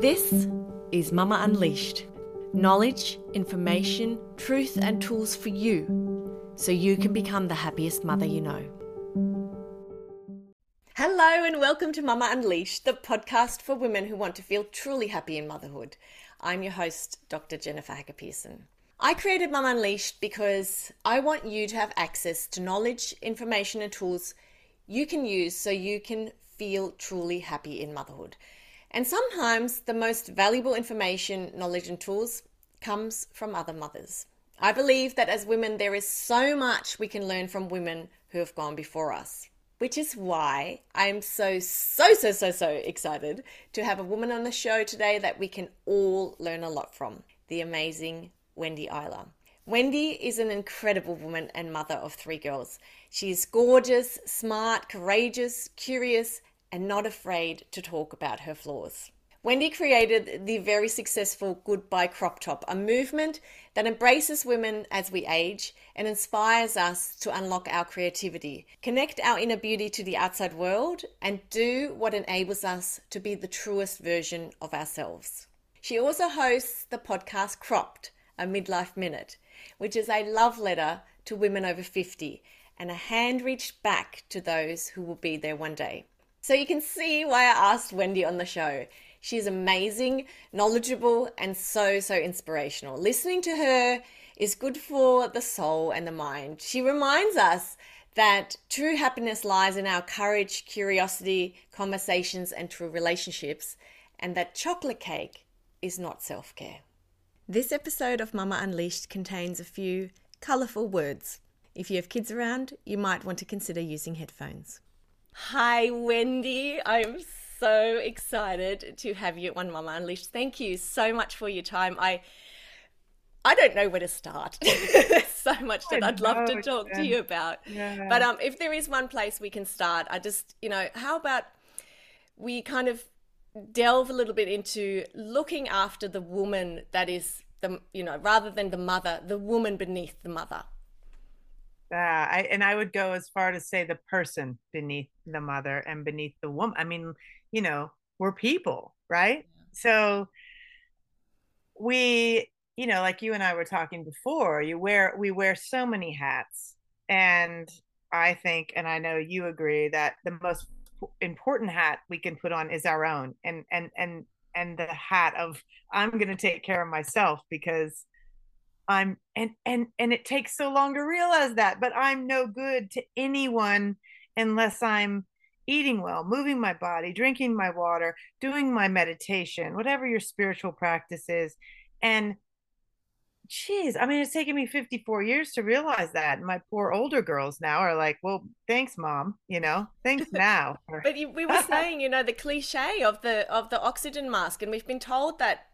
This is Mama Unleashed knowledge, information, truth, and tools for you so you can become the happiest mother you know. Hello, and welcome to Mama Unleashed, the podcast for women who want to feel truly happy in motherhood. I'm your host, Dr. Jennifer Hacker Pearson. I created Mama Unleashed because I want you to have access to knowledge, information, and tools you can use so you can feel truly happy in motherhood. And sometimes the most valuable information, knowledge, and tools comes from other mothers. I believe that as women, there is so much we can learn from women who have gone before us, which is why I'm so, so, so, so, so excited to have a woman on the show today that we can all learn a lot from the amazing Wendy Eiler. Wendy is an incredible woman and mother of three girls. She is gorgeous, smart, courageous, curious, and not afraid to talk about her flaws. Wendy created the very successful Goodbye Crop Top, a movement that embraces women as we age and inspires us to unlock our creativity, connect our inner beauty to the outside world, and do what enables us to be the truest version of ourselves. She also hosts the podcast Cropped, a midlife minute, which is a love letter to women over 50 and a hand reached back to those who will be there one day. So you can see why I asked Wendy on the show. She's amazing, knowledgeable, and so, so inspirational. Listening to her is good for the soul and the mind. She reminds us that true happiness lies in our courage, curiosity, conversations, and true relationships, and that chocolate cake is not self care. This episode of Mama Unleashed contains a few colourful words. If you have kids around, you might want to consider using headphones. Hi, Wendy. I'm so excited to have you on Mama Unleashed. Thank you so much for your time. I I don't know where to start. There's so much that I'd love to talk to you about. Yeah. But um, if there is one place we can start, I just, you know, how about we kind of delve a little bit into looking after the woman that is the, you know, rather than the mother, the woman beneath the mother. Uh, I, and I would go as far to say the person beneath the mother and beneath the woman. I mean, you know, we're people, right? Yeah. So we, you know, like you and I were talking before, you wear we wear so many hats. And I think, and I know you agree that the most important hat we can put on is our own and and and and the hat of I'm going to take care of myself because I'm and and and it takes so long to realize that, but I'm no good to anyone unless I'm eating well, moving my body, drinking my water, doing my meditation, whatever your spiritual practice is. And geez, I mean, it's taken me 54 years to realize that. And my poor older girls now are like, well, thanks, mom. You know, thanks now. but you, we were saying, you know, the cliche of the of the oxygen mask, and we've been told that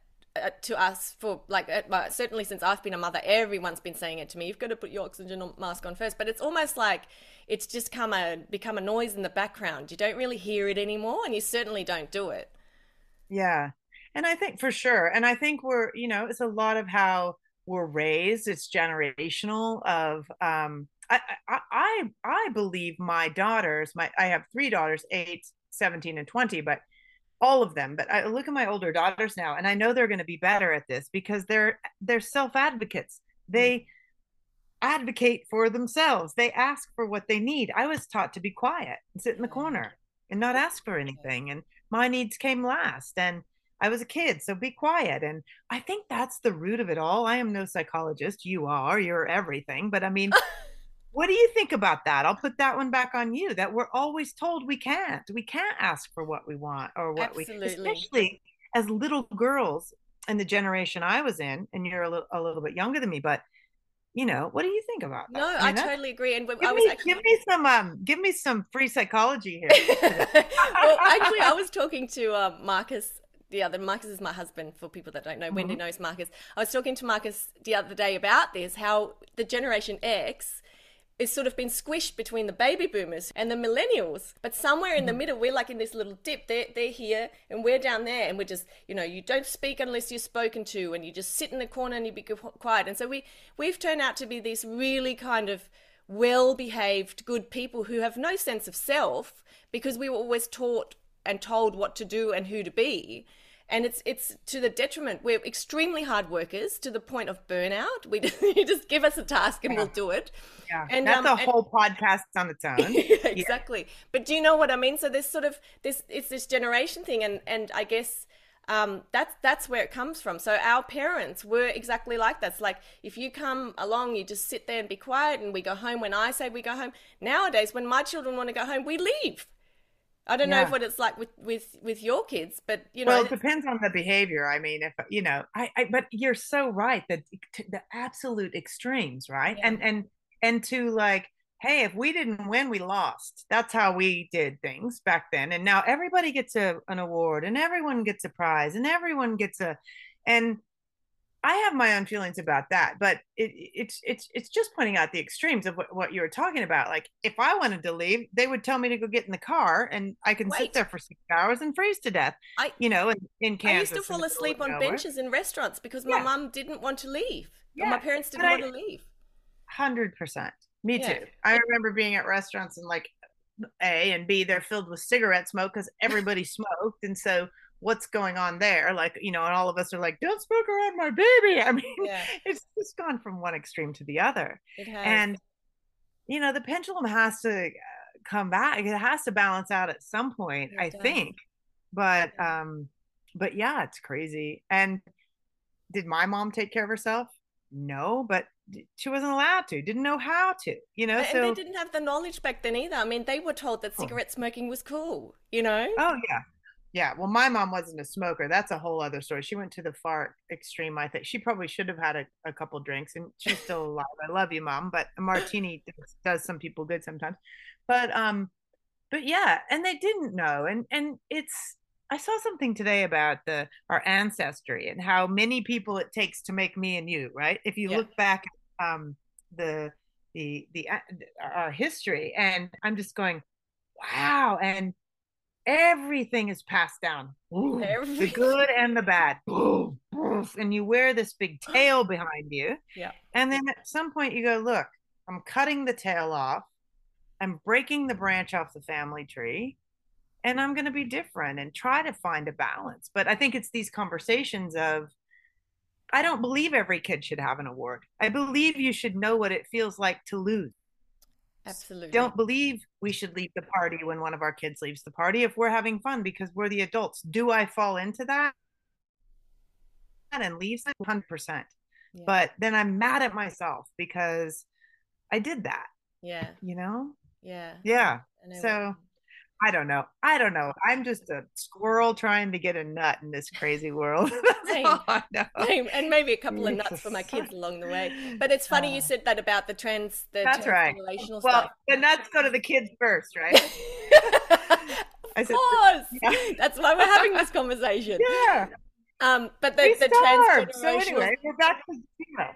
to us for like uh, certainly since I've been a mother, everyone's been saying it to me. You've got to put your oxygen mask on first, but it's almost like it's just come a become a noise in the background. You don't really hear it anymore, and you certainly don't do it. Yeah, and I think for sure, and I think we're you know it's a lot of how we're raised. It's generational. Of um, I I I, I believe my daughters. My I have three daughters, eight, 17, and twenty, but all of them but i look at my older daughters now and i know they're going to be better at this because they're they're self advocates mm. they advocate for themselves. They ask for what they need. I was taught to be quiet and sit in the mm. corner and not ask for anything and my needs came last and i was a kid so be quiet and i think that's the root of it all. I am no psychologist. You are. You're everything but i mean What do you think about that? I'll put that one back on you. That we're always told we can't. We can't ask for what we want or what Absolutely. we especially as little girls in the generation I was in, and you're a little, a little bit younger than me, but you know, what do you think about that? No, I, totally agree. And give I was me, actually... give me some um, give me some free psychology here. well, actually, I was talking to uh, Marcus the other. Marcus is my husband. For people that don't know, mm-hmm. Wendy knows Marcus. I was talking to Marcus the other day about this. How the Generation X is sort of been squished between the baby boomers and the millennials. But somewhere in the mm-hmm. middle, we're like in this little dip. They're, they're here and we're down there. And we're just, you know, you don't speak unless you're spoken to and you just sit in the corner and you be quiet. And so we, we've turned out to be these really kind of well behaved, good people who have no sense of self because we were always taught and told what to do and who to be. And it's it's to the detriment. We're extremely hard workers to the point of burnout. We just, you just give us a task and Yeah. we'll do it. Yeah, And, that's um, a and- whole podcast on its own. Yeah, exactly. But do you know what I mean? So there's sort of this it's this generation thing and and I guess um, that's that's where it comes from. So our parents were exactly like that. It's like if you come along, you just sit there and be quiet, and we go home when I say we go home. Nowadays, when my children want to go home, we leave. I don't know Yeah. if what it's like with with with your kids, but you know, well, it depends on the behavior. I mean, if you know, I, I but you're so right that the absolute extremes, right? Yeah. And and and to like, hey, if we didn't win, we lost. That's how we did things back then. And now everybody gets a an award, and everyone gets a prize, and everyone gets a, and I have my own feelings about that, but it, it's it's it's just pointing out the extremes of what, what you were talking about. Like if I wanted to leave, they would tell me to go get in the car, and I can sit there for six hours and freeze to death. I- you know, in, in I used to fall in the middle asleep on benches in restaurants because my Yeah. mum didn't want to leave. Yeah, my parents didn't I- want to leave. Hundred percent. Me Yeah. too. I remember being at restaurants and like A and B, they're filled with cigarette smoke because everybody smoked, and so what's going on there? Like you know, and all of us are like, "Don't smoke around my baby." I mean, Yeah, it's just gone from one extreme to the other. it has. and you know the pendulum has to uh, come back it has to balance out at some point It i does. think but Yeah. um but yeah it's crazy and did my mom take care of herself no but she wasn't allowed to didn't know how to you know and so they didn't have the knowledge back then either. I mean, they were told that Oh. cigarette smoking was cool, you know? oh yeah yeah well my mom wasn't a smoker that's a whole other story she went to the far extreme i think she probably should have had a, a couple drinks and she's still alive i love you mom but a martini does, does some people good sometimes but um but yeah and they didn't know and and it's i saw something today about the our ancestry and how many people it takes to make me and you right if you Yeah. look back at um the the the uh, our history and i'm just going wow and everything is passed down. Ooh, the good and the bad. And you wear this big tail behind you. Yeah. and then at some point you go look i'm cutting the tail off. I'm breaking the branch off the family tree. And i'm going to be different and try to find a balance. But i think it's these conversations of i don't believe every kid should have an award. I believe you should know what it feels like to lose Absolutely. don't believe we should leave the party when one of our kids leaves the party if we're having fun because we're the adults. Do I fall into that and leave it 100%? Yeah. But then I'm mad at myself because I did that, yeah, you know? yeah. Yeah. So-. I don't know. I don't know. I'm just a squirrel trying to get a nut in this crazy world. Same. all I know. Same, and maybe a couple of nuts for my kids along the way. But it's funny you Oh. said that about the trans, the That's right. Well, stuff. the nuts go to the kids first, right? I of said, course, Yeah. that's why we're having this conversation. yeah. Um, but the, we the transgenerational. So anyway, we're back to zero.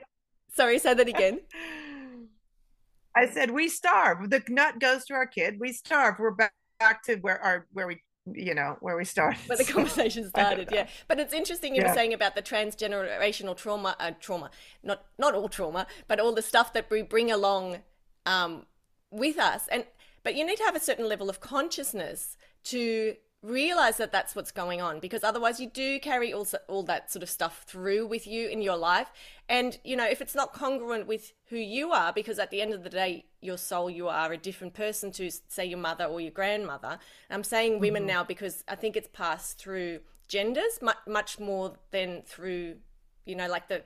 Sorry, say that again. I said we starve. The nut goes to our kid. We starve. We're back, back to where our where we you know where we started. where the conversation started. Yeah, but it's interesting you Yeah. were saying about the transgenerational trauma, uh, trauma, not not all trauma, but all the stuff that we bring along um, with us. And but you need to have a certain level of consciousness to realize that that's what's going on because otherwise you do carry all, all that sort of stuff through with you in your life and you know if it's not congruent with who you are because at the end of the day your soul you are a different person to say your mother or your grandmother. I'm saying women now because i think it's passed through genders much, much more than through you know like the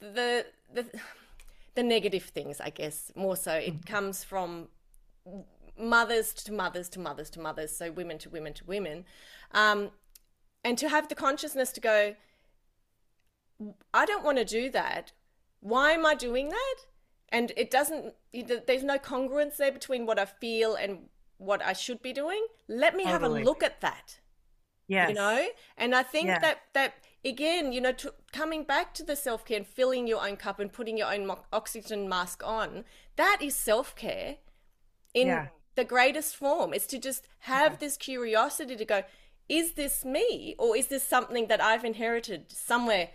the the the negative things i guess more so. It comes from mothers to mothers to mothers to mothers, so women to women to women, um, and to have the consciousness to go, I don't want to do that. Why am I doing that? And it doesn't. There's no congruence there between what I feel and what I should be doing. Let me have a look at that. Yeah. You know, and I think Yeah. that that again, you know, to, coming back to the self care and filling your own cup and putting your own mo- oxygen mask on, that is self care in Yeah. the greatest form is to just have this curiosity to go is this me or is this something that i've inherited somewhere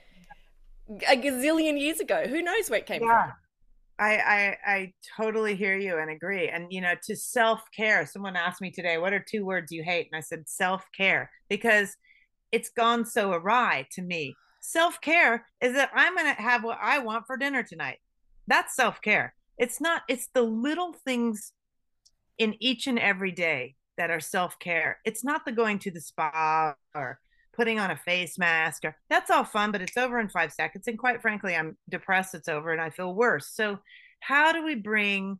a gazillion years ago who knows where it came Yeah. from I, I I totally hear you and agree. And you know, to self care. Someone asked me today, "What are two words you hate?" And I said self care because it's gone so awry to me. Self care is that I'm going to have what I want for dinner tonight. That's self care. It's not, it's the little things in each and every day that are self care. It's not the going to the spa or putting on a face mask or that's all fun, but it's over in five seconds. And quite frankly, I'm depressed, it's over, and I feel worse. So, how do we bring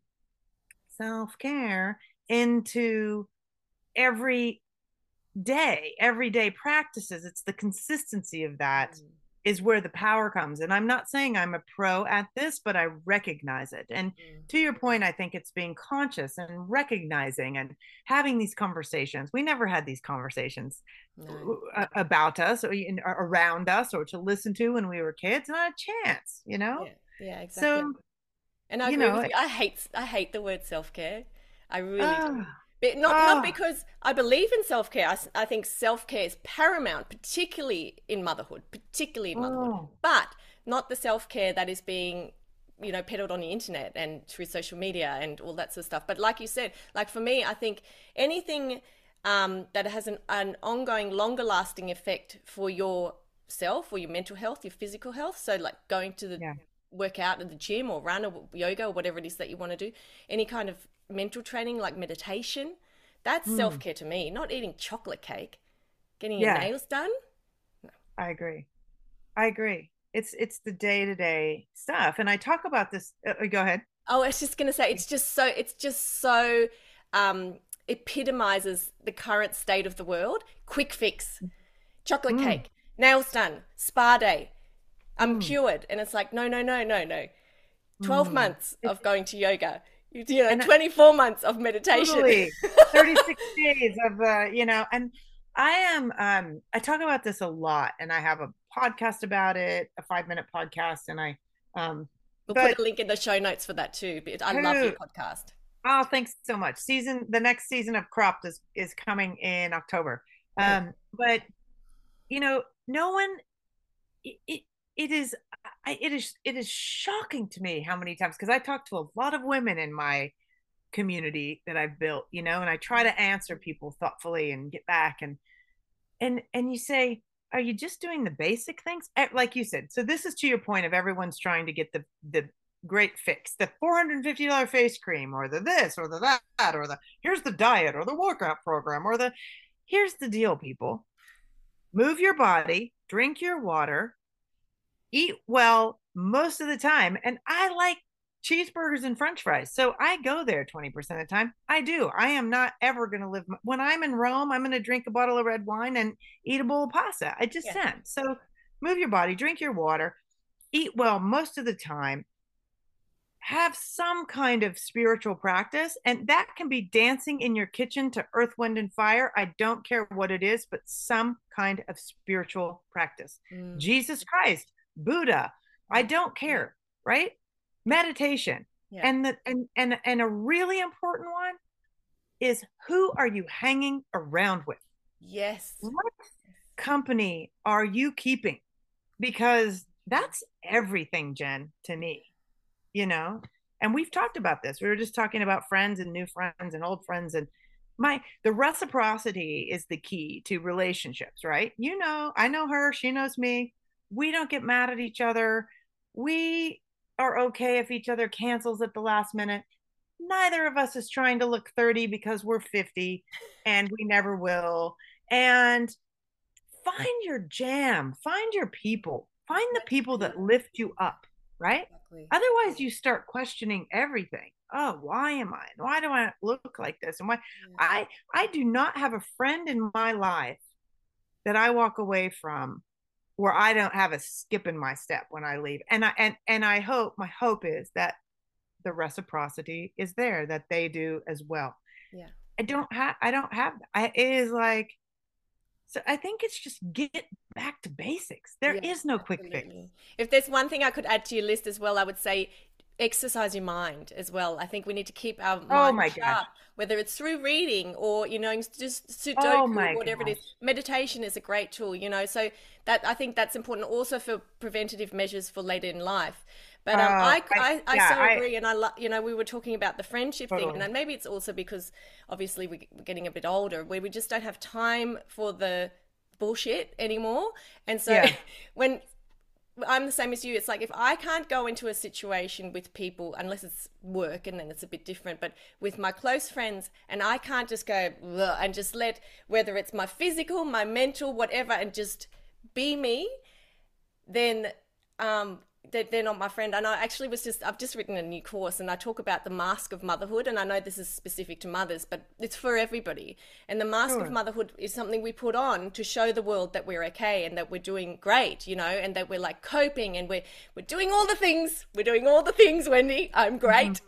self care into every day, everyday practices? It's the consistency of that. Mm is where the power comes. And I'm not saying I'm a pro at this, but I recognize it. And mm. to your point, I think it's being conscious and recognizing and having these conversations. We never had these conversations no. about us or around us or to listen to when we were kids. Not a chance, you know? Yeah, yeah exactly. So, and I, you know, I hate I hate the word self care. I really uh. But not, not because I believe in self care. I, I, think self care is paramount, particularly in motherhood, particularly in motherhood. Oh. But not the self care that is being, you know, peddled on the internet and through social media and all that sort of stuff. But like you said, like for me, I think anything um, that has an, an ongoing, longer lasting effect for your self or your mental health, your physical health. So, like going to the yeah. work out at the gym or run or yoga or whatever it is that you want to do, any kind of mental training like meditation. That's mm. self care to me, not eating chocolate cake, getting yeah. your nails done. No. I agree. I agree. It's it's the day to day stuff, and I talk about this. Uh, uh, go ahead. Oh, I was just gonna say it's just so it's just so um, epitomizes the current state of the world. Quick fix, chocolate mm. cake, nails done, spa day. I'm mm. cured, and it's like no, no, no, no, no. Twelve mm. months of going to yoga you know, and 24 months of meditation. Totally. 36 days of, uh, you know, and I am, um, I talk about this a lot and I have a podcast about it, a five minute podcast. And I, um, we'll but, put a link in the show notes for that too. But I love your podcast. Oh, thanks so much. Season, the next season of Cropped is, is coming in October. Um, but you know, no one, it, it is I, it is it is shocking to me how many times because I talk to a lot of women in my community that I've built, you know, and I try to answer people thoughtfully and get back and and and you say, are you just doing the basic things? Eh, like you said. So this is to your point of everyone's trying to get the the great fix, the $450 face cream or the this or the that or the here's the diet or the workout program or the here's the deal people. Move your body, drink your water, eat well most of the time. And I like cheeseburgers and french fries. So I go there 20% of the time. I do. I am not ever going to live. When I'm in Rome, I'm going to drink a bottle of red wine and eat a bowl of pasta. I just yeah. So move your body, drink your water, eat well most of the time. Have some kind of spiritual practice, and that can be dancing in your kitchen to earth, wind, and fire. I don't care what it is, but some kind of spiritual practice. Mm. Jesus Christ Buddha. I mm-hmm. don't mm-hmm. care, right? Meditation. Yeah. And the and and and a really important one is who are you hanging around with? Yes. What company are you keeping? Because that's everything, Jen, to me. You know? And we've talked about this. We were just talking about friends and new friends and old friends and my the reciprocity is the key to relationships, right? You know, I know her, she knows me we don't get mad at each other. We are okay if each other cancels at the last minute. Neither of us is trying to look 30 because we're 50 and we never will. And find your jam, find your people, find the people that lift you up, right? Exactly. Otherwise, you start questioning everything. Oh, why am I? Why do I look like this? And why yeah. I I do not have a friend in my life that I walk away from where I don't have a skip in my step when I leave. And I and and I hope my hope is that the reciprocity is there that they do as well. Yeah. I don't have I don't have I it is like so I think it's just get back to basics. There yeah, is no absolutely. quick fix. If there's one thing I could add to your list as well, I would say exercise your mind as well. I think we need to keep our mind oh my sharp, gosh. whether it's through reading or you know just Sudoku oh or whatever gosh. it is. Meditation is a great tool, you know. So that I think that's important also for preventative measures for later in life. But um, uh, I, I, I, yeah, so agree, I, and I, lo- you know, we were talking about the friendship totally. thing, and maybe it's also because obviously we're getting a bit older, where we just don't have time for the bullshit anymore. And so Yeah. when I'm the same as you, it's like if I can't go into a situation with people unless it's work and then it's a bit different, but with my close friends and I can't just go and just let whether it's my physical, my mental, whatever, and just be me, then um they're, they're not my friend. And I actually was just, I've just written a new course and I talk about the mask of motherhood. And I know this is specific to mothers, but it's for everybody. And the mask Sure. of motherhood is something we put on to show the world that we're okay and that we're doing great, you know, and that we're like coping and we're, we're doing all the things. We're doing all the things, Wendy. I'm mm-hmm. great.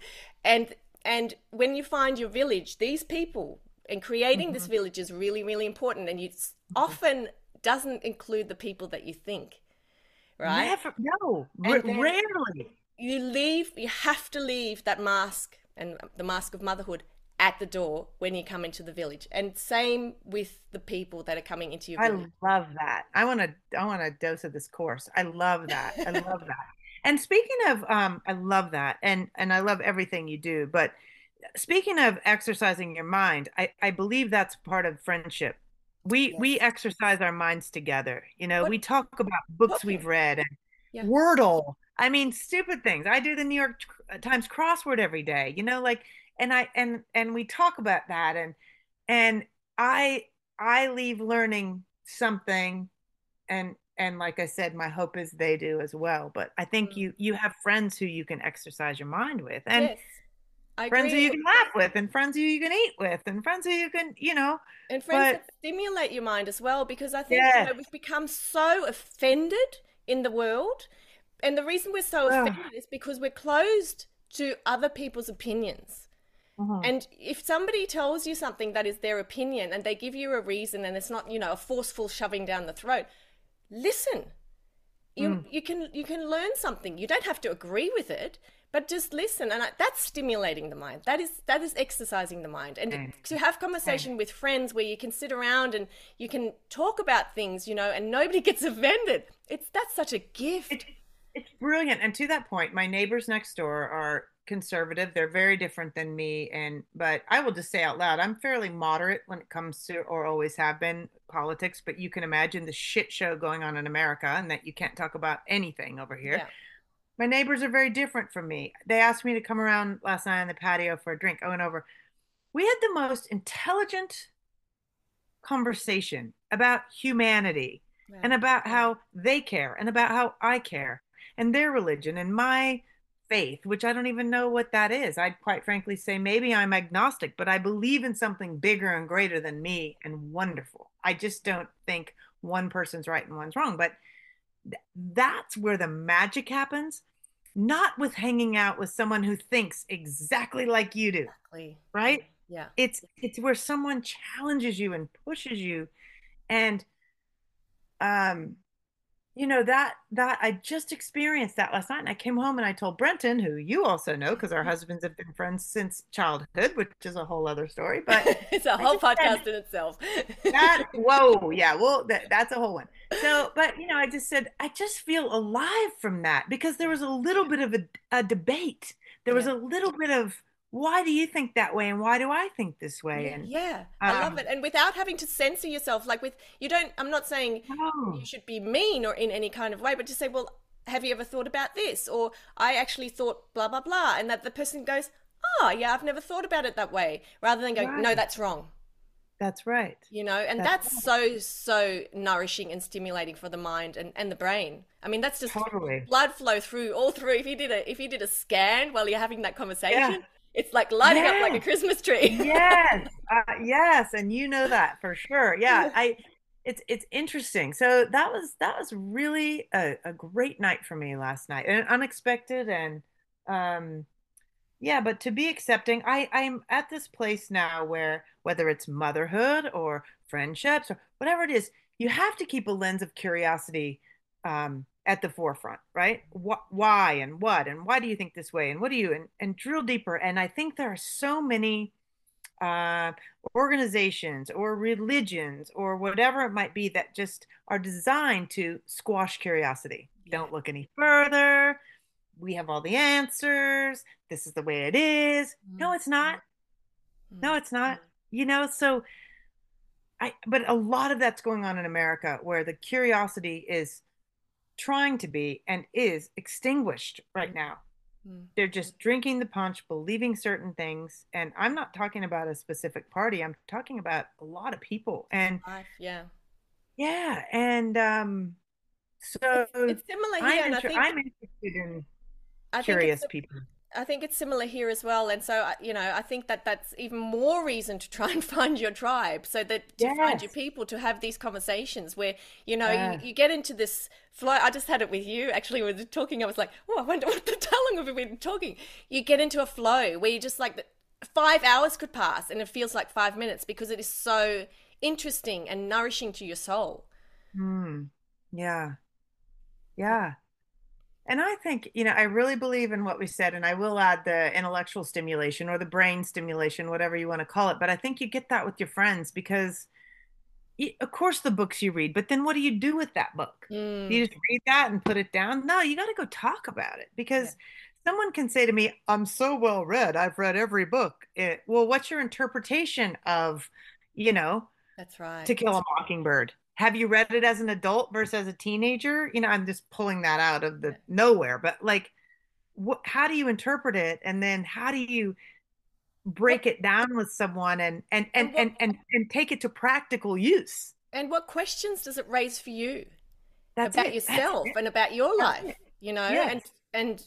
And, and when you find your village, these people and creating this mm-hmm. village is really, really important. And you s- often doesn't include the people that you think. Right? Never, no, r- rarely. you leave you have to leave that mask and the mask of motherhood at the door when you come into the village and same with the people that are coming into your I village love that. I want to. I want a dose of this course. I love that. I love that. And speaking of, um, I love that, and and I love everything you do. But speaking of exercising your mind, I I believe that's part of friendship. We we exercise our minds together. You know, What- we talk about books Talking. we've read and Yeah. Wordle. I mean, stupid things. I do the New York Times crossword every day. You know, like, and I and and we talk about that, and and I I leave learning something and and like I said, my hope is they do as well. But I think Mm. you you have friends who you can exercise your mind with, and yes I friends who you can laugh with, and friends who you can eat with, and friends who you can, you know, and friends but- that stimulate your mind as well because i think you know, we've become so offended in the world and the reason we're so offended is because we're closed to other people's opinions Mhm. And if somebody tells you something that is their opinion and they give you a reason and it's not, you know, a forceful shoving down the throat, listen. You Mm. you can you can learn something. You don't have to agree with it, but just listen and I, that's stimulating the mind. That is that is exercising the mind. And Okay. to have conversation mm. with friends where you can sit around and you can talk about things, you know, and nobody gets offended. It's that's such a gift. It, it's brilliant. And to that point, my neighbors next door are conservative. They're very different than me. And but I will just say out loud, I'm fairly moderate when it comes to, or always have been, politics. But you can imagine the shit show going on in America, and that you can't talk about anything over here. Yeah. My neighbors are very different from me. They asked me to come around last night on the patio for a drink. I went over. We had the most intelligent conversation about humanity Yeah. and about how they care and about how I care and their religion and my faith, which I don't even know what that is. I'd quite frankly say maybe I'm agnostic, but I believe in something bigger and greater than me and wonderful. I just don't think one person's right and one's wrong. But th- that's where the magic happens, not with hanging out with someone who thinks exactly like you do, Exactly. right? Yeah. it's it's where someone challenges you and pushes you and um you know that that i just experienced that last night and i came home and i told brenton who you also know because our mm-hmm. husbands have been friends since childhood which is a whole other story but it's a whole just said- podcast in itself. that whoa yeah well that, that's a whole one so but you know i just said i just feel alive from that because there was a little bit of a, a debate there was Yeah. a little bit of why do you think that way and why do i think this way Yeah, and yeah, I love um, it. And without having to censor yourself, like with you don't. I'm not saying Oh. you should be mean or in any kind of way, but to say, well, have you ever thought about this? Or I actually thought blah blah blah, and that the person goes, oh yeah, I've never thought about it that way, rather than going, no, that's wrong. That's right. You know, and That's that's, so so nourishing and stimulating for the mind and, and the brain. I mean, that's just Totally. blood flow through all through. If you did a if you did a scan while you're having that conversation, it's like lighting up like a Christmas tree. Yes. Uh, yes, and you know that for sure. Yeah, I it's it's interesting. So that was that was really a, a great night for me last night. And unexpected and um yeah, but to be accepting, I I'm at this place now where whether it's motherhood or friendships or whatever it is, you have to keep a lens of curiosity um, at the forefront, right? What, why and what and why do you think this way and what do you and, and drill deeper. And I think there are so many uh, organizations or religions or whatever it might be that just are designed to squash curiosity. Yeah. Don't look any further. We have all the answers. This is the way it is. No, Mm. it's not. No, it's not. You know, so I but a lot of that's going on in America where the curiosity is trying to be and is extinguished right now. Mm. They're just drinking the punch, believing certain things. And I'm not talking about a specific party. I'm talking about a lot of people. And yeah. Yeah. And um so it's, it's similar here. I'm, inter- think, I'm interested in curious people. I think it's similar here as well, and so you know, I think that that's even more reason to try and find your tribe, so that to yes. find your people to have these conversations where you know you, you, get into this flow. I just had it with you actually. We were talking, I was like, oh, I wonder what the how long have we been talking? You get into a flow where you just like five hours could pass, and it feels like five minutes because it is so interesting and nourishing to your soul. Hmm. Yeah. Yeah. And I think, you know, I really believe in what we said, and I will add the intellectual stimulation or the brain stimulation, whatever you want to call it. But I think you get that with your friends because, of course, the books you read, but then what do you do with that book? Mm. You just read that and put it down? No, you got to go talk about it because yeah. someone can say to me, I'm so well read. I've read every book. It, well, what's your interpretation of, you know, that's right. To Kill a Mockingbird have you read it as an adult versus as a teenager? You know i'm just pulling that out of the nowhere but like what how do you interpret it? And then how do you break it down with someone and and and and, and, and, take it to practical use? And what questions does it raise for you? That's about it. yourself and about your life That's you know? Yes. and and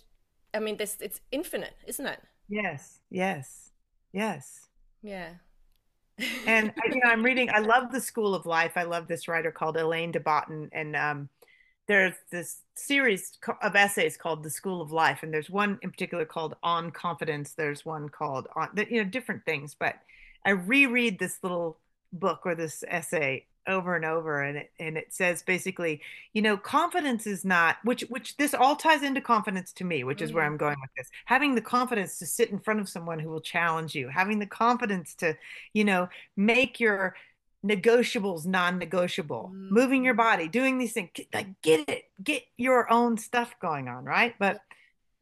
i mean this it's infinite isn't it? Yes. Yes. Yes. Yeah and you know, I'm reading. I love the School of Life. I love this writer called Alain de Botton, and um, there's this series of essays called The School of Life, and there's one in particular called On Confidence. There's one called on, you know, different things. But I reread this little book or this essay over and over and it and it says basically you know confidence is not which which this all ties into confidence to me which is mm-hmm. where i'm going with this having the confidence to sit in front of someone who will challenge you having the confidence to you know make your negotiables non-negotiable mm-hmm. moving your body doing these things like get it get your own stuff going on right but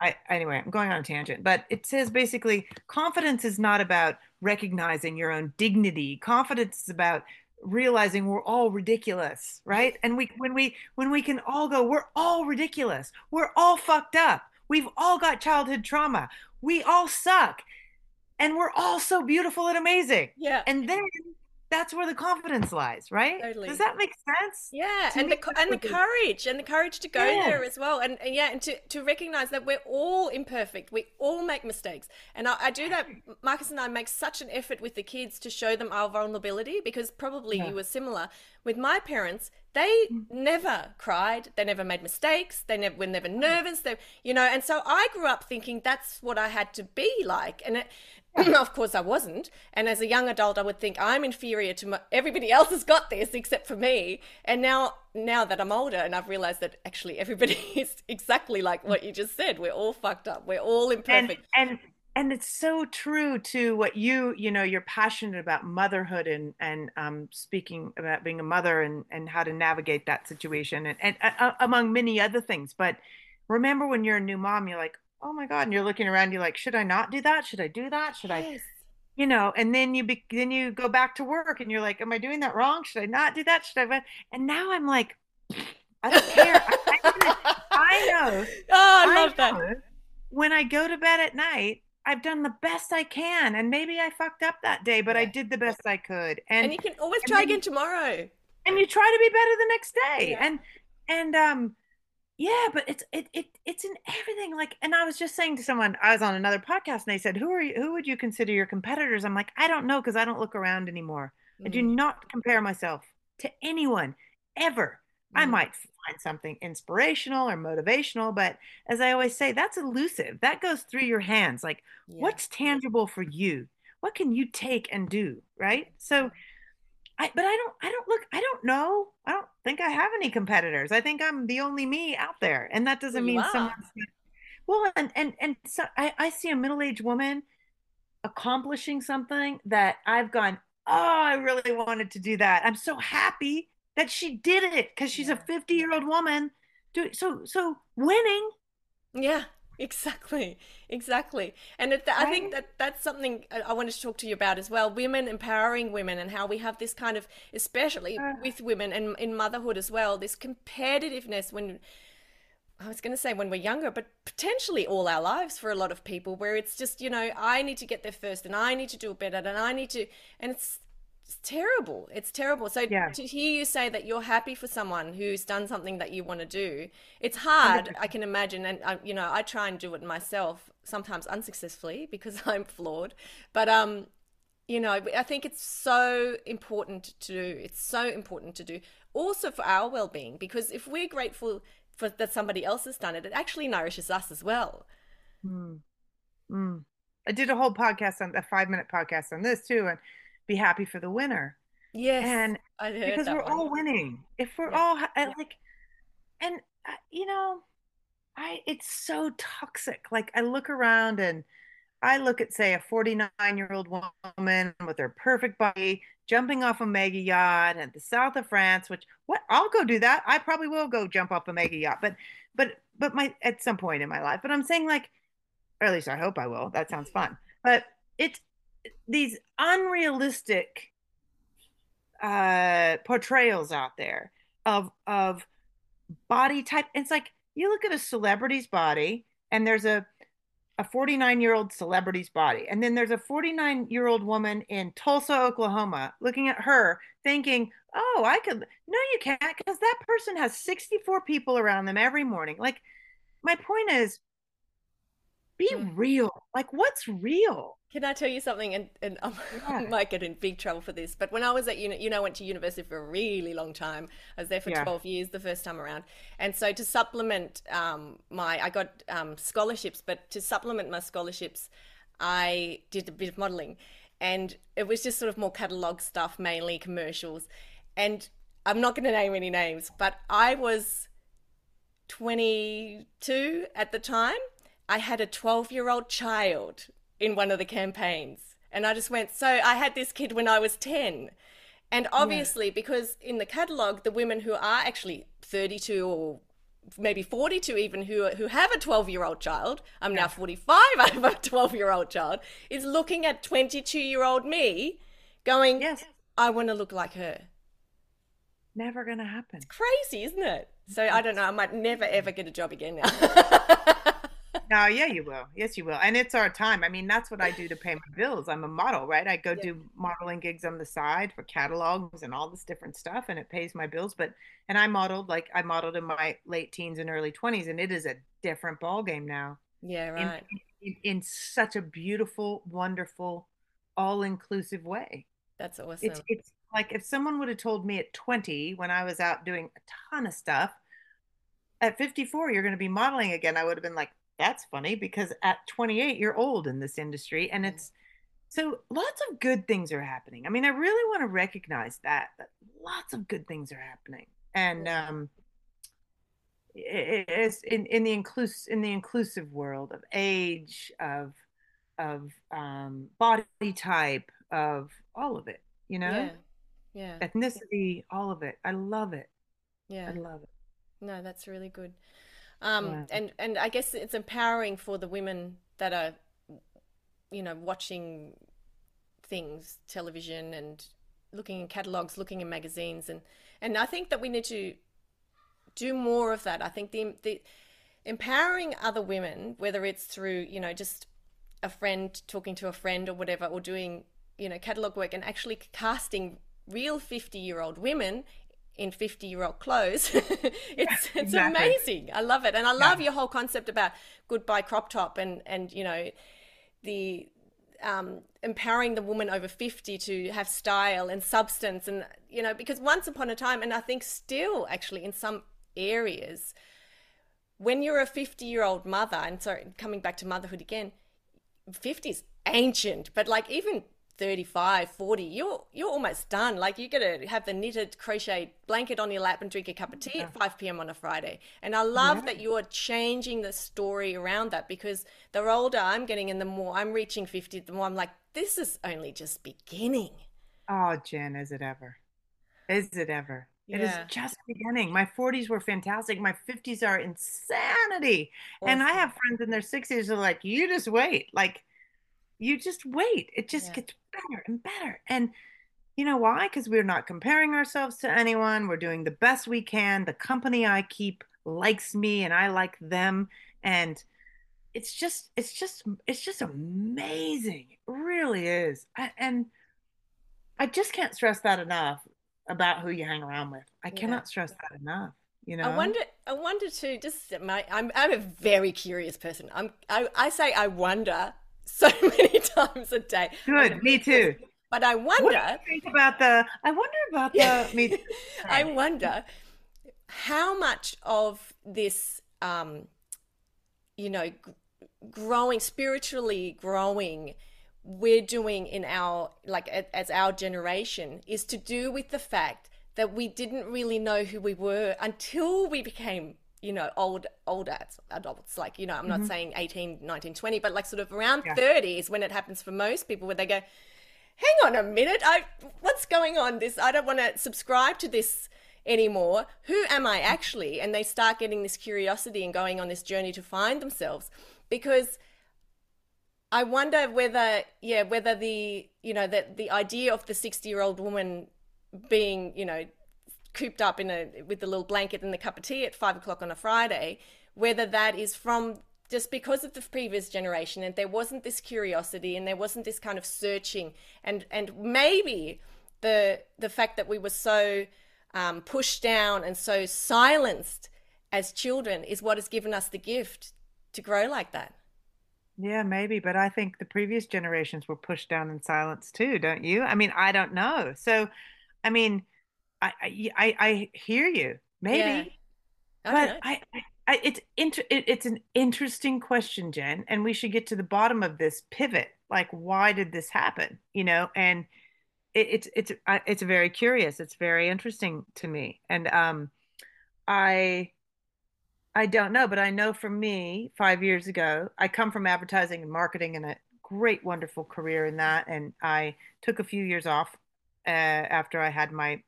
I, anyway, I'm going on a tangent, but it says basically confidence is not about recognizing your own dignity. Confidence is about realizing we're all ridiculous right? And we when we when we can all go we're all ridiculous. We're all fucked up. We've all got childhood trauma. We all suck. And we're all so beautiful and amazing. Yeah. And then that's where the confidence lies, right? Totally. Does that make sense? Yeah, and the and the courage and the courage to go yeah. there as well, and, and, yeah, and to to recognize that we're all imperfect, we all make mistakes, and I, I, do that. Marcus and I make such an effort with the kids to show them our vulnerability because probably yeah. you were similar with my parents. They never cried, they never made mistakes, they never were never nervous, they you know, and so I grew up thinking that's what I had to be like, and it, of course, I wasn't. And as a young adult, I would think I'm inferior to my, everybody else has got this except for me. And now, now that I'm older, and I've realized that actually everybody is exactly like what you just said. We're all fucked up. We're all imperfect. And and, and it's so true to what you you know you're passionate about motherhood and and um, speaking about being a mother and and how to navigate that situation and and uh, among many other things. But remember when you're a new mom, you're like, oh my god and you're looking around you're like should i not do that? Should i do that? Should yes. i you know and then you be, then you go back to work and you're like am i doing that wrong? Should i not do that? Should i and now i'm like i don't care. I, I, I, know. Oh i love I that when i go to bed at night I've done the best I can, and maybe I fucked up that day, but. I did the best I could. And, and you can always try again tomorrow. And you try to be better the next day. Yeah. And and um, yeah but it's it, it it's in everything like and i was just saying to someone i was on another podcast and they said who are you who would you consider your competitors i'm like i don't know because i don't look around anymore mm. i do mm. not compare myself to anyone ever. I mm. might find something inspirational or motivational but as i always say that's elusive that goes through your hands like yeah. what's tangible for you what can you take and do right so I, but I don't I don't look I don't know. I don't think I have any competitors. I think I'm the only me out there. And that doesn't mean someone well and and and so I, I see a middle-aged woman accomplishing something that I've gone, oh, I really wanted to do that. I'm so happy that she did it because she's yeah. a 50 year old woman. Do so so winning. Yeah. Exactly, exactly. And it, I think that that's something I wanted to talk to you about as well. Women empowering women and how we have this kind of, especially uh, with women and in motherhood as well, this competitiveness when I was going to say when we're younger, but potentially all our lives for a lot of people, where it's just, you know, I need to get there first and I need to do it better and I need to, and it's, it's terrible. It's terrible. So yeah. to hear you say that you're happy for someone who's done something that you want to do, it's hard. I can imagine, and uh, you know, I try and do it myself, sometimes unsuccessfully because I'm flawed. But um, you know, I think it's so important to do. It's so important to do, also for our well-being, because if we're grateful for that somebody else has done it, it actually nourishes us as well. Mm. Mm. I did a whole podcast on a five-minute podcast on this too, and be happy for the winner. Yes, and because we're one. all winning. If we're yeah. all like, and uh, you know, I it's so toxic. Like I look around and I look at say a 49 year old woman with her perfect body jumping off a mega yacht at the south of France. Which what I'll go do that. I probably will go jump off a mega yacht, but but but my at some point in my life. But I'm saying like, or at least I hope I will. That sounds fun. But it's these unrealistic uh, portrayals out there of of body type. It's like you look at a celebrity's body, and there's a a 49 year old celebrity's body, and then there's a 49 year old woman in Tulsa, Oklahoma, looking at her, thinking, "Oh, I could." No, you can't, because that person has 64 people around them every morning. Like, my point is, be mm. real. Like, what's real? Can I tell you something? And, and yeah. I might get in big trouble for this, but when I was at uni, you know, I went to university for a really long time. I was there for yeah. 12 years the first time around. And so to supplement um, my, I got um, scholarships, but to supplement my scholarships, I did a bit of modeling. And it was just sort of more catalog stuff, mainly commercials. And I'm not going to name any names, but I was 22 at the time. I had a 12 year old child in one of the campaigns. And I just went, so I had this kid when I was 10. And obviously, yeah. because in the catalogue, the women who are actually 32 or maybe 42 even who who have a 12 year old child i'm now 45 i have a 12 year old child is looking at 22 year old me going yes i want to look like her never gonna happen it's crazy isn't it so i don't know i might never ever get a job again now no, yeah, you will. Yes, you will. And it's our time. I mean, that's what I do to pay my bills. I'm a model, right? I go yeah. do modeling gigs on the side for catalogs and all this different stuff, and it pays my bills. But and I modeled like I modeled in my late teens and early 20s, and it is a different ball game now. Yeah, right. In, in, in such a beautiful, wonderful, all-inclusive way. That's awesome. It's it's like if someone would have told me at 20 when I was out doing a ton of stuff at 54 you're going to be modeling again i would have been like that's funny because at 28 you're old in this industry and it's so lots of good things are happening. I mean i really want to recognize that that lots of good things are happening. And um it's in, in the inclusive in the inclusive world of age of of um body type of all of it you know? Yeah. Yeah. Ethnicity all of it. I love it. Yeah. i love it. No that's really good um, and and I guess it's empowering for the women that are, you know, watching things, television, and looking in catalogs, looking in magazines, and and I think that we need to do more of that. I think the the empowering other women, whether it's through you know just a friend talking to a friend or whatever, or doing you know catalog work and actually casting real 50 year old women in 50 year old clothes. it's it's exactly. amazing. I love it. And I love yeah. your whole concept about goodbye crop top and, and you know, the um, empowering the woman over 50 to have style and substance. And, you know, because once upon a time, and I think still actually in some areas, when you're a 50 year old mother, and sorry, coming back to motherhood again, 50 is ancient, but like even 35 40 you're you're almost done like you're gonna have the knitted crochet blanket on your lap and drink a cup of tea at 5 p.m on a friday and i love yeah. that you're changing the story around that because the older i'm getting and the more i'm reaching 50 the more i'm like this is only just beginning oh jen is it ever is it ever Yeah. It is just beginning. My 40s were fantastic. My 50s are insanity. Awesome. And I have friends in their 60s who are like, you just wait. Like, you just wait. It just yeah. gets better and better. And you know why? Because we're not comparing ourselves to anyone. We're doing the best we can. The company I keep likes me and I like them. And it's just, it's just, it's just amazing. It really is. I, and I just can't stress that enough about who you hang around with. I cannot stress that enough. You know? I wonder. I wonder too. Just my, I'm. I'm a very curious person. I'm. I, I say I wonder so many times a day. Good. Me too. But I wonder. think about the? I wonder about the. me. I wonder how much of this, um, you know, growing spiritually, growing we're doing in our like as our generation is to do with the fact that we didn't really know who we were until we became you know old old adults like you know i'm not mm-hmm. saying 18 19 20 but like sort of around yeah. 30 is when it happens for most people where they go hang on a minute i what's going on this i don't want to subscribe to this anymore who am i actually and they start getting this curiosity and going on this journey to find themselves because I wonder whether, yeah, whether the, you know, that the idea of the 60 year old woman being, you know, cooped up in a, with a little blanket and the cup of tea at five o'clock on a Friday, whether that is from just because of the previous generation and there wasn't this curiosity and there wasn't this kind of searching and, and maybe the, the fact that we were so um, pushed down and so silenced as children is what has given us the gift to grow like that. Yeah, maybe, but I think the previous generations were pushed down in silence too, don't you? I mean, I don't know. So, I mean, I I I, hear you, maybe, yeah. but I, I, it's inter, it, it's an interesting question, Jen, and we should get to the bottom of this pivot. Like, why did this happen? You know, and it, it's it's it's very curious. It's very interesting to me, and um, I I don't know, but I know for me, five years ago, I come from advertising and marketing and a great, wonderful career in that. And I took a few years off uh, after I had my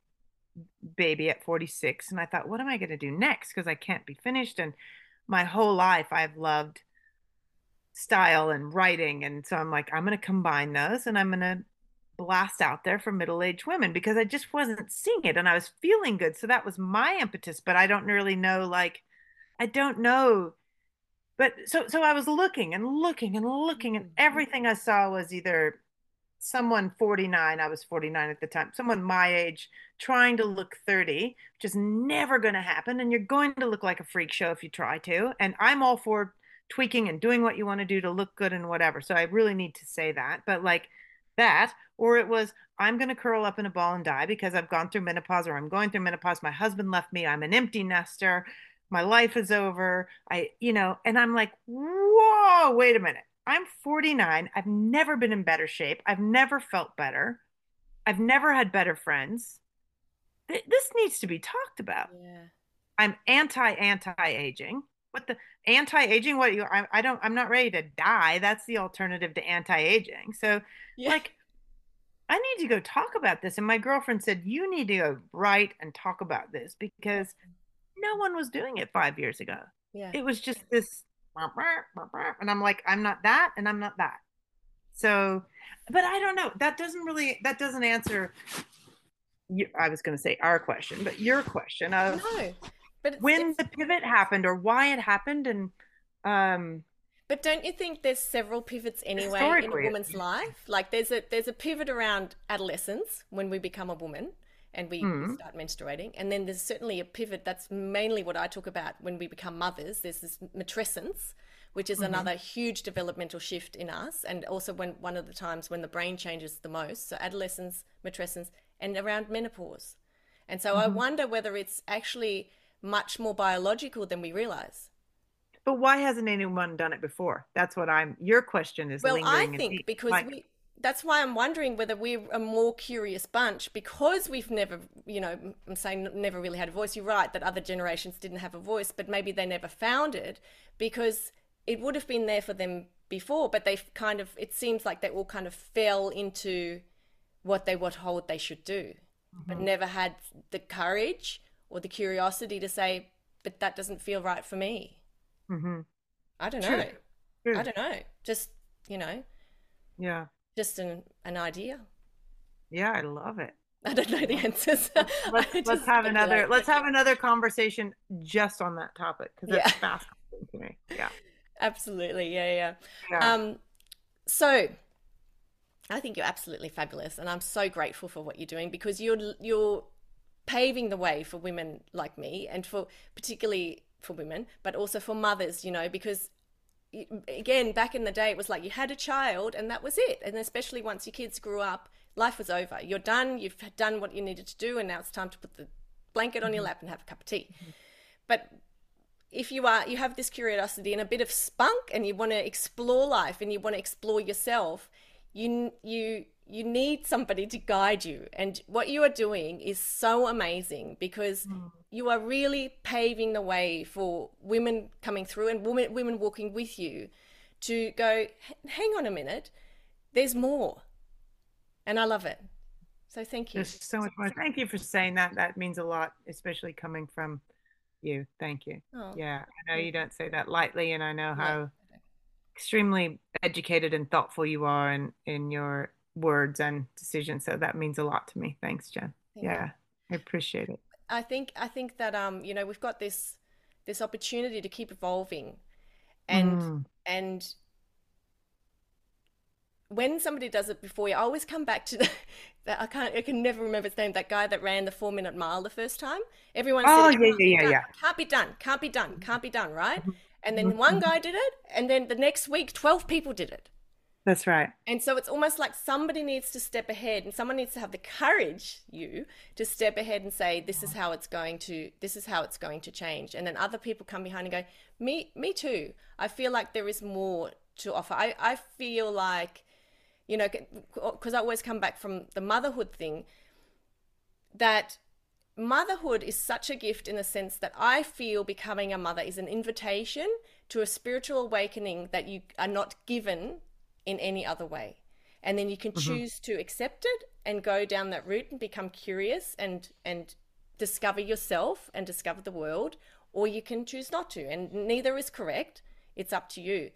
baby at 46. And I thought, what am I going to do next? Because I can't be finished. And my whole life, I've loved style and writing. And so I'm like, I'm going to combine those and I'm going to blast out there for middle aged women because I just wasn't seeing it and I was feeling good. So that was my impetus, but I don't really know like I don't know. But so so I was looking and looking and looking and mm-hmm. everything I saw was either someone 49, I was 49 at the time, someone my age trying to look 30, which is never going to happen and you're going to look like a freak show if you try to. And I'm all for tweaking and doing what you want to do to look good and whatever. So I really need to say that. But like that or it was i'm going to curl up in a ball and die because i've gone through menopause or i'm going through menopause my husband left me i'm an empty nester my life is over. I, you know, and I'm like, whoa, wait a minute. I'm 49. I've never been in better shape. I've never felt better. I've never had better friends. This needs to be talked about. Yeah. I'm anti anti aging. What the anti aging? What you? I, I don't. I'm not ready to die. That's the alternative to anti aging. So, yeah. like, I need to go talk about this. And my girlfriend said, You need to go write and talk about this because no one was doing it five years ago. Yeah. It was just this, and I'm like, I'm not that, and I'm not that. So, but I don't know. That doesn't really, that doesn't answer. You, I was going to say our question, but your question of no, but when it's, the pivot happened or why it happened, and um. But don't you think there's several pivots anyway in a woman's life? Like there's a there's a pivot around adolescence when we become a woman and we mm. start menstruating. And then there's certainly a pivot. That's mainly what I talk about when we become mothers. There's this matrescence, which is mm-hmm. another huge developmental shift in us, and also when one of the times when the brain changes the most. So adolescence, matrescence, and around menopause. And so mm-hmm. I wonder whether it's actually much more biological than we realize. But why hasn't anyone done it before? That's what I'm. Your question is. Well, I think because we that's why I'm wondering whether we're a more curious bunch because we've never, you know, I'm saying never really had a voice. You're right that other generations didn't have a voice, but maybe they never found it because it would have been there for them before, but they kind of, it seems like they all kind of fell into what they were told they should do. mm-hmm. but never had the courage or the curiosity to say, but that doesn't feel right for me. Mm-hmm. I don't know. True. True. I don't know. Just, you know. Yeah. Just an, an idea. Yeah, I love it. I don't know the answers. let's, let's have another like let's have another conversation just on that topic because it's yeah. fascinating to me. Yeah. Absolutely. Yeah, yeah. yeah. Um so I think you're absolutely fabulous and I'm so grateful for what you're doing because you're you're paving the way for women like me and for particularly for women, but also for mothers, you know, because again, back in the day, it was like you had a child and that was it. And especially once your kids grew up, life was over. You're done, you've done what you needed to do, and now it's time to put the blanket on mm-hmm. your lap and have a cup of tea. Mm-hmm. But if you are you have this curiosity and a bit of spunk and you want to explore life and you want to explore yourself you you you need somebody to guide you. And what you are doing is so amazing because mm. you are really paving the way for women coming through and women women walking with you to go hang on a minute there's more. And i love it. So thank you. There's so much more. Thank you for saying that. That means a lot especially coming from you. Thank you. Oh, yeah i know you don't say that lightly and i know how extremely educated and thoughtful you are in in your words and decisions. So that means a lot to me. Thanks, Jen. Thank yeah, you. I appreciate it. I think I think that um you know we've got this this opportunity to keep evolving, and mm. and when somebody does it before you, I always come back to the, that I can't I can never remember his name. That guy that ran the four minute mile the first time. Everyone oh, said, yeah, yeah, yeah, yeah. Can't be done. Can't be done. Can't be done. Right. And then one guy did it, and then the next week, twelve people did it. That's right. And so it's almost like somebody needs to step ahead and someone needs to have the courage, you, to step ahead and say, This is how it's going to this is how it's going to change. And then other people come behind and go, Me me too. I feel like there is more to offer. I, I feel like, you know, because I always come back from the motherhood thing, that motherhood is such a gift in the sense that I feel becoming a mother is an invitation to a spiritual awakening that you are not given in any other way. And then you can mm-hmm. choose to accept it and go down that route and become curious and and discover yourself and discover the world, or you can choose not to. And neither is correct. It's up to you.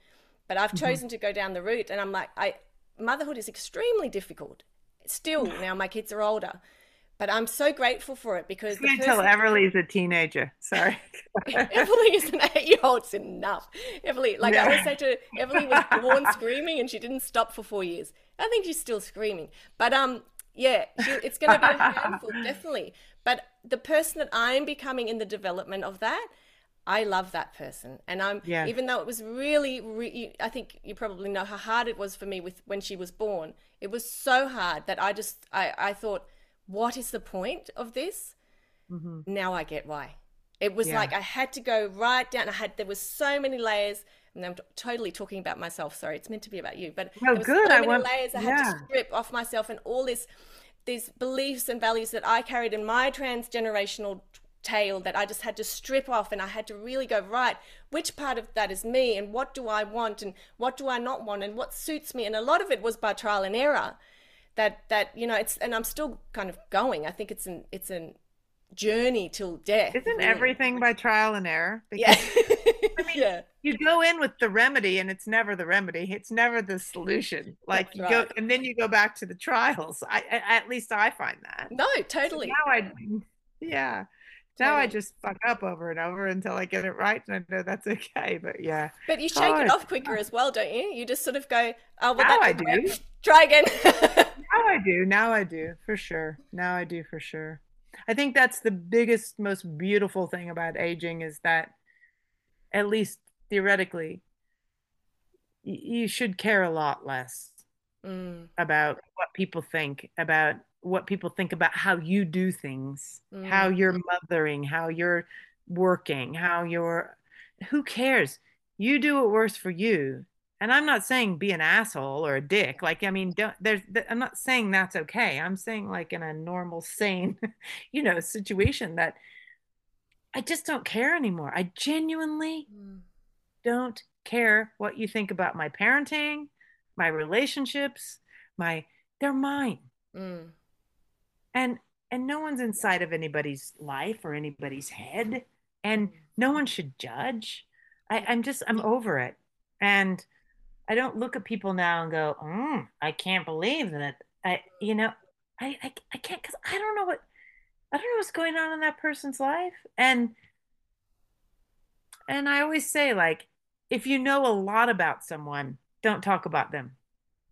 But I've mm-hmm. chosen to go down the route and I'm like I motherhood is extremely difficult. Still now my kids are older but I'm so grateful for it because you can Everly's a teenager. Sorry, Everly is an eight-year-old. It's enough. Everly, like I always say to Everly, was born screaming and she didn't stop for four years. I think she's still screaming, but um, yeah, she, it's going to be a handful, definitely. But the person that I'm becoming in the development of that. I love that person, and I'm yeah. even though it was really, re- I think you probably know how hard it was for me with when she was born. It was so hard that I just I I thought what is the point of this? Mm-hmm. Now I get why. It was yeah. like I had to go right down. I had there was so many layers, and I'm t- totally talking about myself. Sorry, it's meant to be about you, but oh, there good. so many I want, layers I yeah. had to strip off myself, and all this these beliefs and values that I carried in my transgenerational tale that I just had to strip off, and I had to really go right. Which part of that is me, and what do I want, and what do I not want, and what suits me, and a lot of it was by trial and error that that you know it's and i'm still kind of going i think it's an it's an journey till death isn't everything by trial and error because, yeah I mean, yeah you go in with the remedy and it's never the remedy it's never the solution like That's you right. go and then you go back to the trials I, I at least i find that no totally so now i yeah now totally. I just fuck up over and over until I get it right, and I know that's okay. But yeah, but you shake oh, it off quicker as well, don't you? You just sort of go, "Oh, well, now I do." Work. Try again. now I do. Now I do for sure. Now I do for sure. I think that's the biggest, most beautiful thing about aging is that, at least theoretically, y- you should care a lot less mm. about what people think about what people think about how you do things, mm. how you're mothering, how you're working, how you're who cares? You do what works for you. And I'm not saying be an asshole or a dick. Like, I mean, don't, there's, I'm not saying that's okay. I'm saying like in a normal, sane, you know, situation that I just don't care anymore. I genuinely mm. don't care what you think about my parenting, my relationships, my, they're mine. Mm. And and no one's inside of anybody's life or anybody's head and no one should judge I, i'm just i'm over it and i don't look at people now and go mm, i can't believe that i you know i i, I can't because i don't know what i don't know what's going on in that person's life. And and i always say like if you know a lot about someone don't talk about them.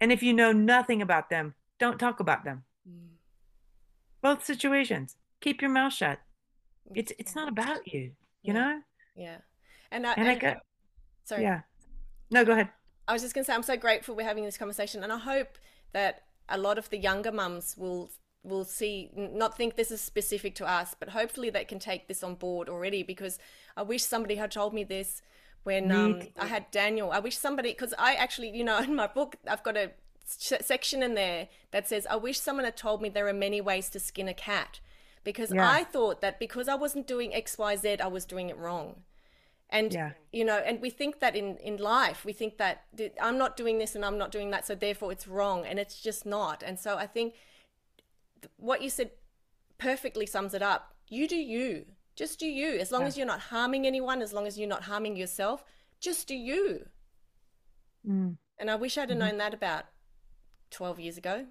And if you know nothing about them don't talk about them. Mm. both situations. Keep your mouth shut. It's it's not about you you yeah. know? Yeah. And i and, and, I got, sorry. Yeah. No go ahead i was just going to say i'm so grateful we're having this conversation and i hope that a lot of the younger mums will will see not think this is specific to us but hopefully they can take this on board already because i wish somebody had told me this when um, i had daniel. I wish somebody because i actually you know in my book i've got a section in there that says i wish someone had told me there are many ways to skin a cat. Because yeah. i thought that because i wasn't doing xyz i was doing it wrong and yeah. you know and we think that in in life we think that i'm not doing this and i'm not doing that so therefore it's wrong and it's just not and so i think what you said perfectly sums it up you do you just do you as long yeah. as you're not harming anyone as long as you're not harming yourself just do you mm. and i wish i'd have mm-hmm. known that about 12 years ago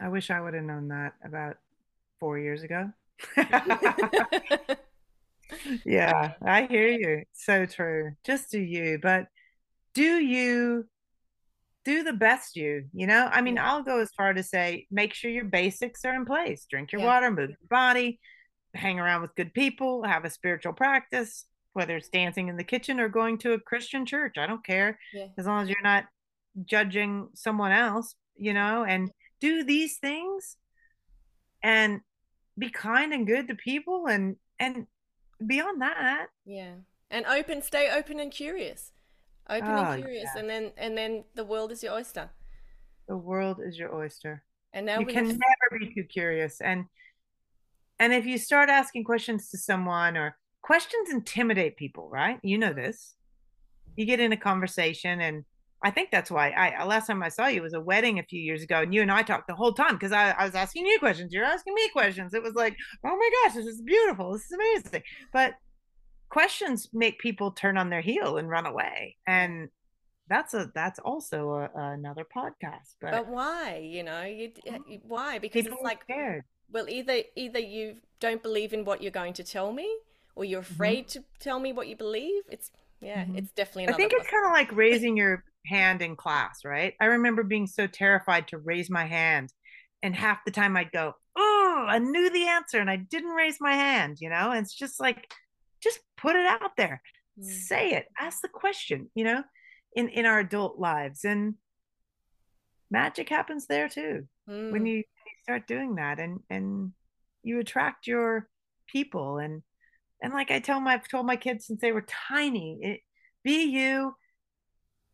i wish i would have known that about four years ago yeah, I hear you. So true. Just do you, but do you do the best you, you know? I mean, I'll go as far to say make sure your basics are in place. Drink your yeah. water, move your body, hang around with good people, have a spiritual practice, whether it's dancing in the kitchen or going to a Christian church. I don't care. Yeah. As long as you're not judging someone else, you know, and do these things and be kind and good to people and and beyond that yeah. And open stay open and curious. Open oh, and ah, curious yeah. and then and then the world is your oyster. The world is your oyster. And now you can have... never be too curious and and if you start asking questions to someone or questions intimidate people right? You know this. You get in a conversation and I think that's why I last time I saw you was a wedding a few years ago, and you and I talked the whole time because I, I, was asking you questions, you're asking me questions. It was like, oh my gosh, this is beautiful, this is amazing. But questions make people turn on their heel and run away, and that's a that's also a, another podcast. But, but why? You know, you, why? Because it's like, scared. well, either either you don't believe in what you're going to tell me, or you're mm-hmm. afraid mm-hmm. to tell me what you believe. It's yeah, mm-hmm. it's definitely. I think it's kind of like raising your hand in class, right? I remember being so terrified to raise my hand. And half the time I'd go, Oh, I knew the answer and I didn't raise my hand, you know? And it's just like, just put it out there. Mm. Say it. Ask the question, you know, in, in our adult lives. And magic happens there too. Mm. When you, start doing that and and you attract your people and and like I tell my I've told my kids since they were tiny, it, be you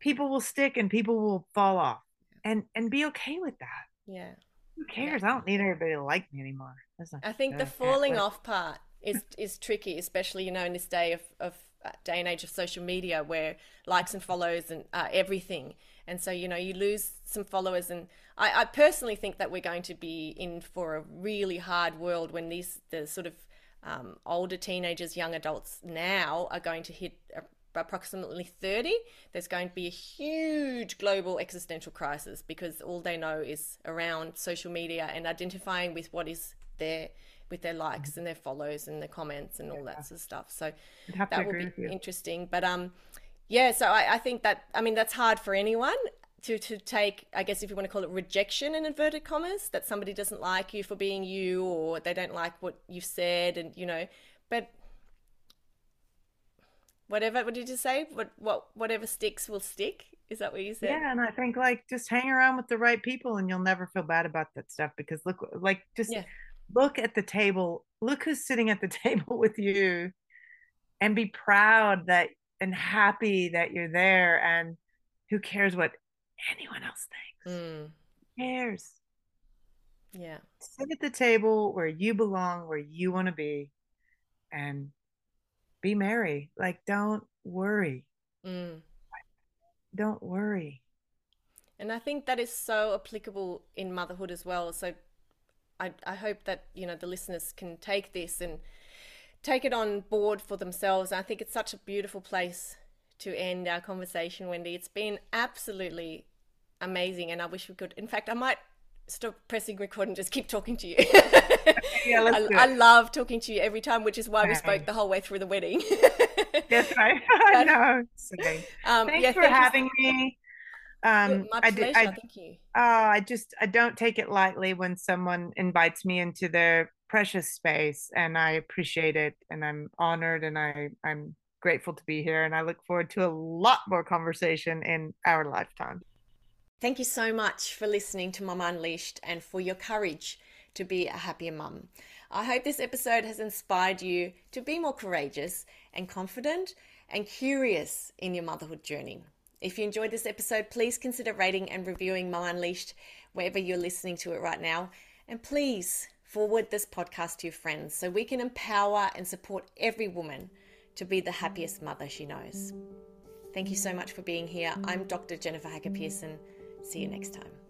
people will stick and people will fall off. And and be okay with that. Yeah. Who cares? Yeah. i don't need everybody to like me anymore. I think the falling off part is is tricky especially you know in this day of of uh, day and age of social media where likes and follows and uh, everything. And so you know you lose some followers and I, I personally think that we're going to be in for a really hard world when these the sort of um, older teenagers young adults now are going to hit a approximately 30, there's going to be a huge global existential crisis because all they know is around social media and identifying with what is there with their likes and their follows and their comments and all that sort of stuff. So that will be interesting. But um, yeah, so I, I think that I mean that's hard for anyone to to take. I guess if you want to call it rejection in inverted commas, that somebody doesn't like you for being you or they don't like what you've said, and you know, but whatever what did you say? What what whatever sticks will stick? Is that what you said? Yeah and i think like just hang around with the right people and you'll never feel bad about that stuff because look like just yeah. look at the table. Look who's sitting at the table with you and be proud that and happy that you're there and who cares what anyone else thinks. Mm. who cares? Yeah. Sit at the table where you belong where you want to be and be merry. Like, don't worry. Mm. Don't worry. And I think that is so applicable in motherhood as well. So I, I hope that you know the listeners can take this and take it on board for themselves. I think it's such a beautiful place to end our conversation, Wendy. It's been absolutely amazing, and I wish we could. In fact, I might stop pressing record and just keep talking to you. yeah, I. I love talking to you every time, which is why we spoke the whole way through the wedding. That's right. I know. Um, Thanks yeah, for thank having you. me. Um, My I, pleasure. I, thank you. Oh, I just I don't take it lightly when someone invites me into their precious space, and I appreciate it, and I'm honored, and I I'm grateful to be here, and I look forward to a lot more conversation in our lifetime. Thank you so much for listening to Mama Unleashed and for your courage to be a happier mum. I hope this episode has inspired you to be more courageous and confident and curious in your motherhood journey. If you enjoyed this episode, please consider rating and reviewing Mama Unleashed wherever you're listening to it right now. And please forward this podcast to your friends so we can empower and support every woman to be the happiest mother she knows. Thank you so much for being here. I'm Dr. Jennifer Hacker Pearson. See you next time.